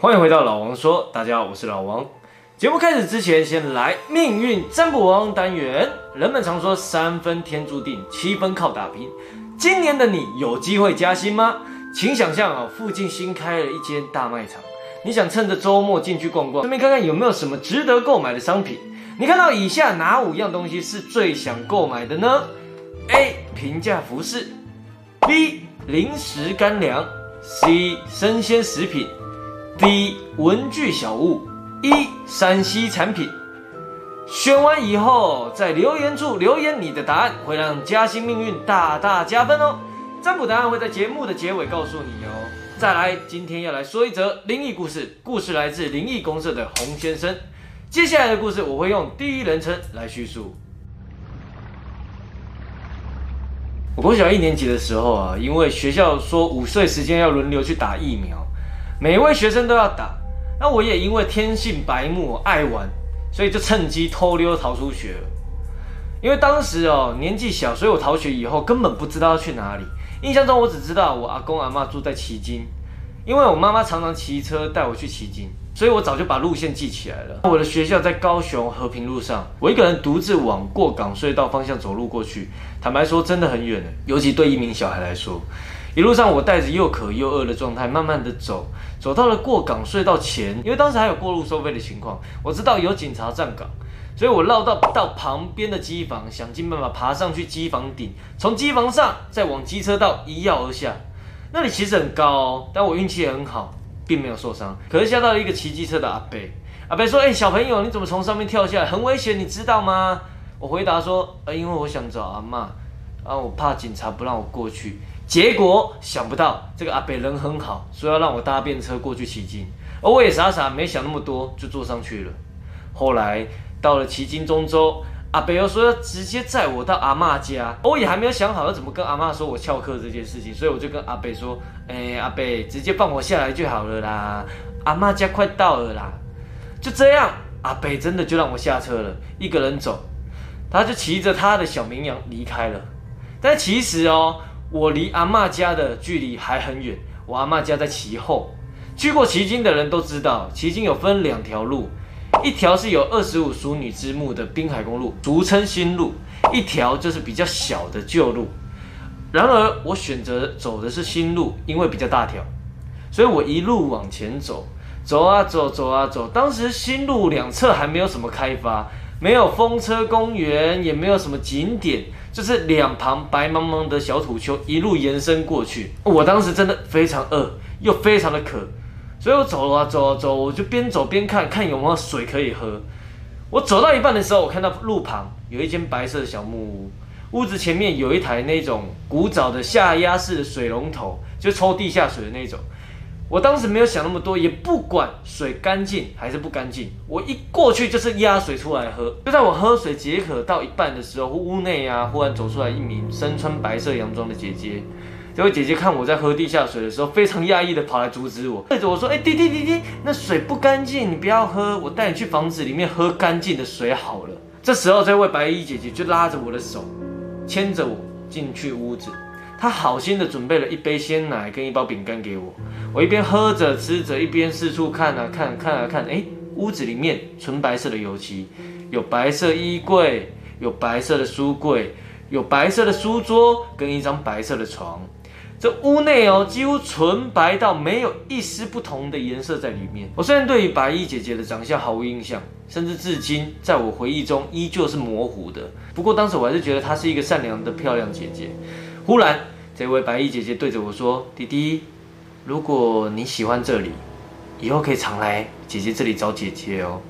欢迎回到老王说，大家好，我是老王。节目开始之前，先来命运占卜王单元。人们常说三分天注定，七分靠打拼。今年的你有机会加薪吗？请想象啊，附近新开了一间大卖场，你想趁着周末进去逛逛，顺便看看有没有什么值得购买的商品。你看到以下哪五样东西是最想购买的呢？A. 平价服饰，B. 零食干粮，C. 生鲜食品。D 文具小物，E 山西产品。选完以后，在留言处留言你的答案，会让嘉兴命运大大加分哦。占卜答案会在节目的结尾告诉你哦。再来，今天要来说一则灵异故事，故事来自灵异公社的洪先生。接下来的故事我会用第一人称来叙述。我国小一年级的时候啊，因为学校说午睡时间要轮流去打疫苗。每一位学生都要打，那我也因为天性白目爱玩，所以就趁机偷溜逃出学了。因为当时哦年纪小，所以我逃学以后根本不知道要去哪里。印象中我只知道我阿公阿嬷住在旗津，因为我妈妈常常骑车带我去旗津，所以我早就把路线记起来了。我的学校在高雄和平路上，我一个人独自往过港隧道方向走路过去。坦白说，真的很远，尤其对一名小孩来说。一路上，我带着又渴又饿的状态，慢慢的走，走到了过港隧道前。因为当时还有过路收费的情况，我知道有警察站岗，所以我绕到到旁边的机房，想尽办法爬上去机房顶，从机房上再往机车道一跃而下。那里其实很高哦，但我运气也很好，并没有受伤。可是吓到了一个骑机车的阿伯，阿伯说：“哎，小朋友，你怎么从上面跳下来？很危险，你知道吗？”我回答说：“呃，因为我想找阿嬷，啊，我怕警察不让我过去。”结果想不到这个阿北人很好，说要让我搭便车过去旗津，而我也傻傻没想那么多，就坐上去了。后来到了旗津中州，阿北又说要直接载我到阿嬷家，我也还没有想好要怎么跟阿嬷说我翘课这件事情，所以我就跟阿北说：“哎，阿北直接放我下来就好了啦，阿嬷家快到了啦。”就这样，阿北真的就让我下车了，一个人走，他就骑着他的小绵羊离开了。但其实哦。我离阿嬷家的距离还很远，我阿嬷家在其后。去过旗津的人都知道，旗津有分两条路，一条是有二十五淑女之墓的滨海公路，俗称新路；一条就是比较小的旧路。然而我选择走的是新路，因为比较大条，所以我一路往前走，走啊走，走啊走。当时新路两侧还没有什么开发，没有风车公园，也没有什么景点。就是两旁白茫茫的小土丘，一路延伸过去。我当时真的非常饿，又非常的渴，所以我走啊走啊走，我就边走边看看有没有水可以喝。我走到一半的时候，我看到路旁有一间白色的小木屋，屋子前面有一台那种古早的下压式的水龙头，就抽地下水的那种。我当时没有想那么多，也不管水干净还是不干净，我一过去就是压水出来喝。就在我喝水解渴到一半的时候，屋内啊忽然走出来一名身穿白色洋装的姐姐。这位姐姐看我在喝地下水的时候，非常讶异的跑来阻止我，对着我说：“哎，滴滴滴滴，那水不干净，你不要喝，我带你去房子里面喝干净的水好了。”这时候，这位白衣姐姐就拉着我的手，牵着我进去屋子。她好心的准备了一杯鲜奶跟一包饼干给我。我一边喝着吃着，一边四处看啊看，看啊看，哎，屋子里面纯白色的油漆，有白色衣柜，有白色的书柜，有白色的书桌跟一张白色的床。这屋内哦，几乎纯白到没有一丝不同的颜色在里面。我虽然对于白衣姐姐的长相毫无印象，甚至至今在我回忆中依旧是模糊的。不过当时我还是觉得她是一个善良的漂亮姐姐。忽然，这位白衣姐姐对着我说：“弟弟。”如果你喜欢这里，以后可以常来姐姐这里找姐姐哦。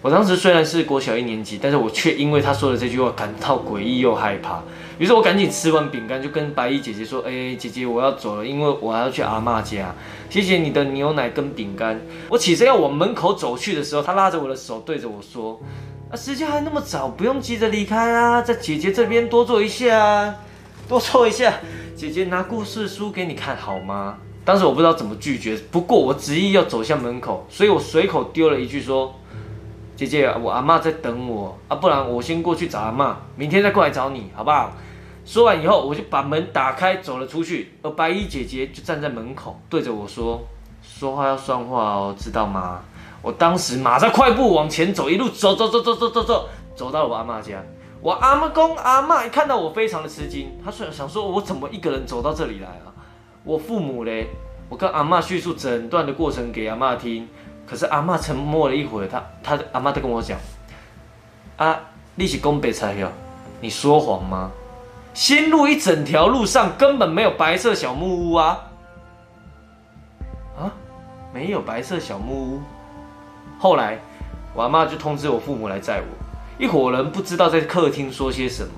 我当时虽然是国小一年级，但是我却因为她说的这句话感到诡异又害怕。于是我赶紧吃完饼干，就跟白衣姐姐说：“哎，姐姐，我要走了，因为我还要去阿嬷家。谢谢你的牛奶跟饼干。”我起身要往门口走去的时候，她拉着我的手，对着我说：“啊，时间还那么早，不用急着离开啊，在姐姐这边多坐一下，多坐一下。姐姐拿故事书给你看好吗？”当时我不知道怎么拒绝，不过我执意要走向门口，所以我随口丢了一句说：“姐姐，我阿嬷在等我啊，不然我先过去找阿嬷，明天再过来找你，好不好？”说完以后，我就把门打开走了出去，而白衣姐姐就站在门口对着我说：“说话要算话哦，知道吗？我当时马上快步往前走，一路走走走走走走走，走到了我阿嬷家。我阿嬷公阿妈一看到我非常的吃惊，她说想说我怎么一个人走到这里来啊？我父母嘞？我跟阿妈叙述整段的过程给阿妈听，可是阿妈沉默了一会儿，她她阿妈都跟我讲：啊，你是讲白菜哟？你说谎吗？新路一整条路上根本没有白色小木屋啊！啊，没有白色小木屋。后来，我阿妈就通知我父母来载我。一伙人不知道在客厅说些什么。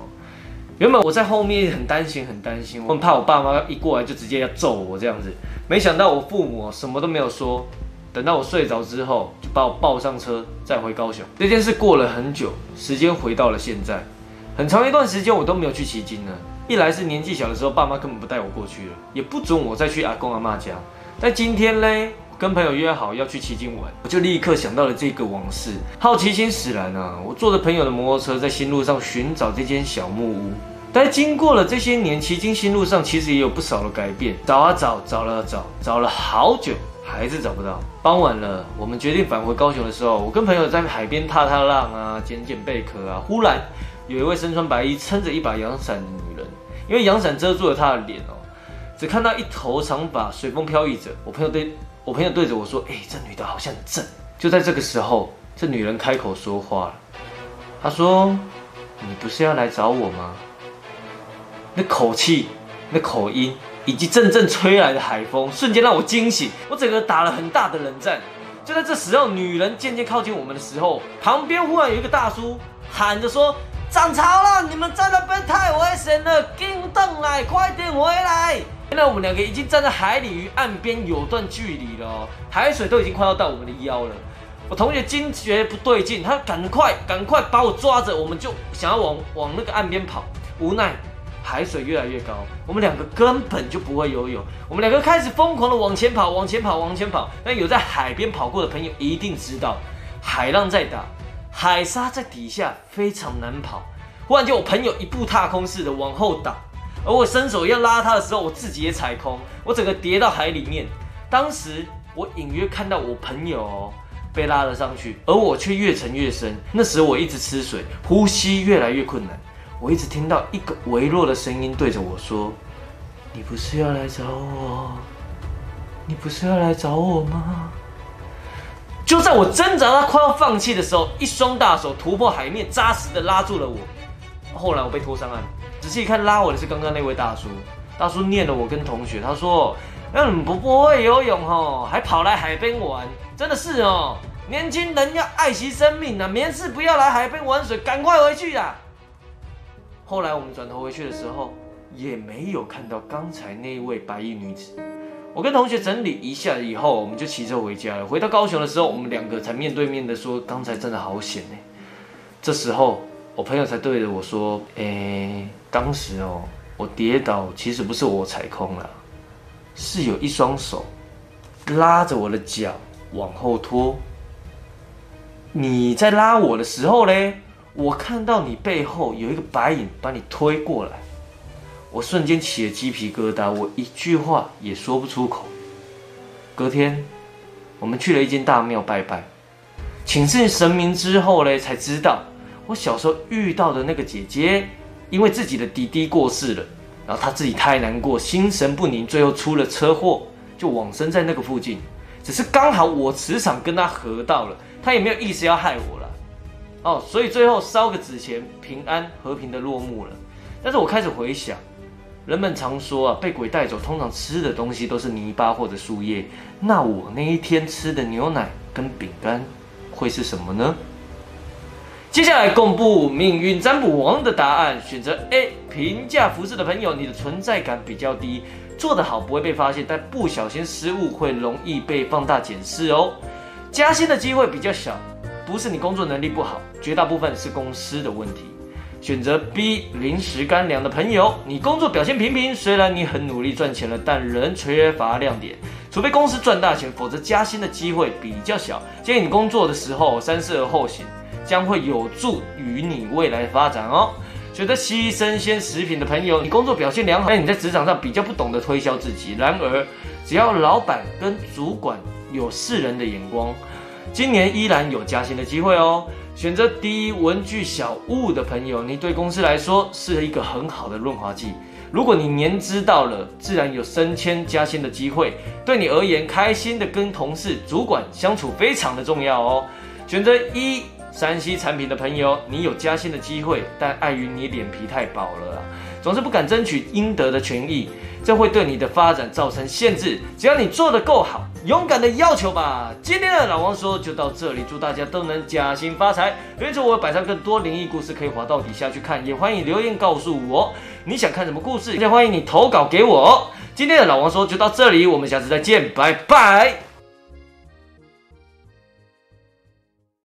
原本我在后面很担心，很担心，我很怕我爸妈一过来就直接要揍我这样子。没想到我父母什么都没有说，等到我睡着之后，就把我抱上车再回高雄。这件事过了很久，时间回到了现在，很长一段时间我都没有去旗津了。一来是年纪小的时候，爸妈根本不带我过去了，也不准我再去阿公阿妈家。但今天嘞。跟朋友约好要去旗津玩，我就立刻想到了这个往事，好奇心使然啊！我坐着朋友的摩托车在新路上寻找这间小木屋。但经过了这些年，旗津新路上其实也有不少的改变。找啊找，找了找，找了好久，还是找不到。傍晚了，我们决定返回高雄的时候，我跟朋友在海边踏踏浪啊，捡捡贝壳啊。忽然有一位身穿白衣、撑着一把阳伞的女人，因为阳伞遮住了她的脸哦，只看到一头长发随风飘逸着。我朋友对。我朋友对着我说：“哎、欸，这女的好像正。”就在这个时候，这女人开口说话了。她说：“你不是要来找我吗？”那口气、那口音，以及阵阵吹来的海风，瞬间让我惊醒。我整个打了很大的冷战。就在这时候，女人渐渐靠近我们的时候，旁边忽然有一个大叔喊着说：“涨潮了，你们在那边太危险了，惊动来，快点回来。”现在我们两个已经站在海里，与岸边有段距离了，海水都已经快要到我们的腰了。我同学惊觉不对劲，他赶快赶快把我抓着，我们就想要往往那个岸边跑。无奈海水越来越高，我们两个根本就不会游泳。我们两个开始疯狂的往前跑，往前跑，往前跑。但有在海边跑过的朋友一定知道，海浪在打，海沙在底下非常难跑。忽然间，我朋友一步踏空似的往后倒。而我伸手要拉他的时候，我自己也踩空，我整个跌到海里面。当时我隐约看到我朋友哦被拉了上去，而我却越沉越深。那时我一直吃水，呼吸越来越困难。我一直听到一个微弱的声音对着我说：“你不是要来找我？你不是要来找我吗？”就在我挣扎到快要放弃的时候，一双大手突破海面，扎实的拉住了我。后来我被拖上岸。仔细看，拉我的是刚刚那位大叔。大叔念了我跟同学，他说：“嗯，不不会游泳哦，还跑来海边玩，真的是哦，年轻人要爱惜生命啊，没事不要来海边玩水，赶快回去啊。”后来我们转头回去的时候，也没有看到刚才那位白衣女子。我跟同学整理一下以后，我们就骑车回家了。回到高雄的时候，我们两个才面对面的说：“刚才真的好险呢。”这时候。我朋友才对着我说：“诶、欸，当时哦，我跌倒其实不是我踩空了，是有一双手拉着我的脚往后拖。你在拉我的时候嘞，我看到你背后有一个白影把你推过来，我瞬间起了鸡皮疙瘩，我一句话也说不出口。隔天，我们去了一间大庙拜拜，请示神明之后嘞，才知道。”我小时候遇到的那个姐姐，因为自己的弟弟过世了，然后她自己太难过，心神不宁，最后出了车祸，就往生在那个附近。只是刚好我磁场跟她合到了，她也没有意思要害我了。哦，所以最后烧个纸钱，平安和平的落幕了。但是我开始回想，人们常说啊，被鬼带走，通常吃的东西都是泥巴或者树叶。那我那一天吃的牛奶跟饼干会是什么呢？接下来公布命运占卜王的答案，选择 A。平价服饰的朋友，你的存在感比较低，做得好不会被发现，但不小心失误会容易被放大检视哦。加薪的机会比较小，不是你工作能力不好，绝大部分是公司的问题。选择 B。临时干粮的朋友，你工作表现平平，虽然你很努力赚钱了，但仍缺乏亮点，除非公司赚大钱，否则加薪的机会比较小。建议你工作的时候三思而后行。将会有助于你未来的发展哦。选择西生鲜食品的朋友，你工作表现良好，但你在职场上比较不懂得推销自己。然而，只要老板跟主管有世人的眼光，今年依然有加薪的机会哦。选择低文具小物的朋友，你对公司来说是一个很好的润滑剂。如果你年资到了，自然有升迁加薪的机会。对你而言，开心的跟同事、主管相处非常的重要哦。选择一山西产品的朋友，你有加薪的机会，但碍于你脸皮太薄了，总是不敢争取应得的权益。这会对你的发展造成限制。只要你做得够好，勇敢的要求吧。今天的老王说就到这里，祝大家都能加薪发财。因此我摆上更多灵异故事，可以滑到底下去看，也欢迎留言告诉我你想看什么故事，也欢迎你投稿给我。今天的老王说就到这里，我们下次再见，拜拜。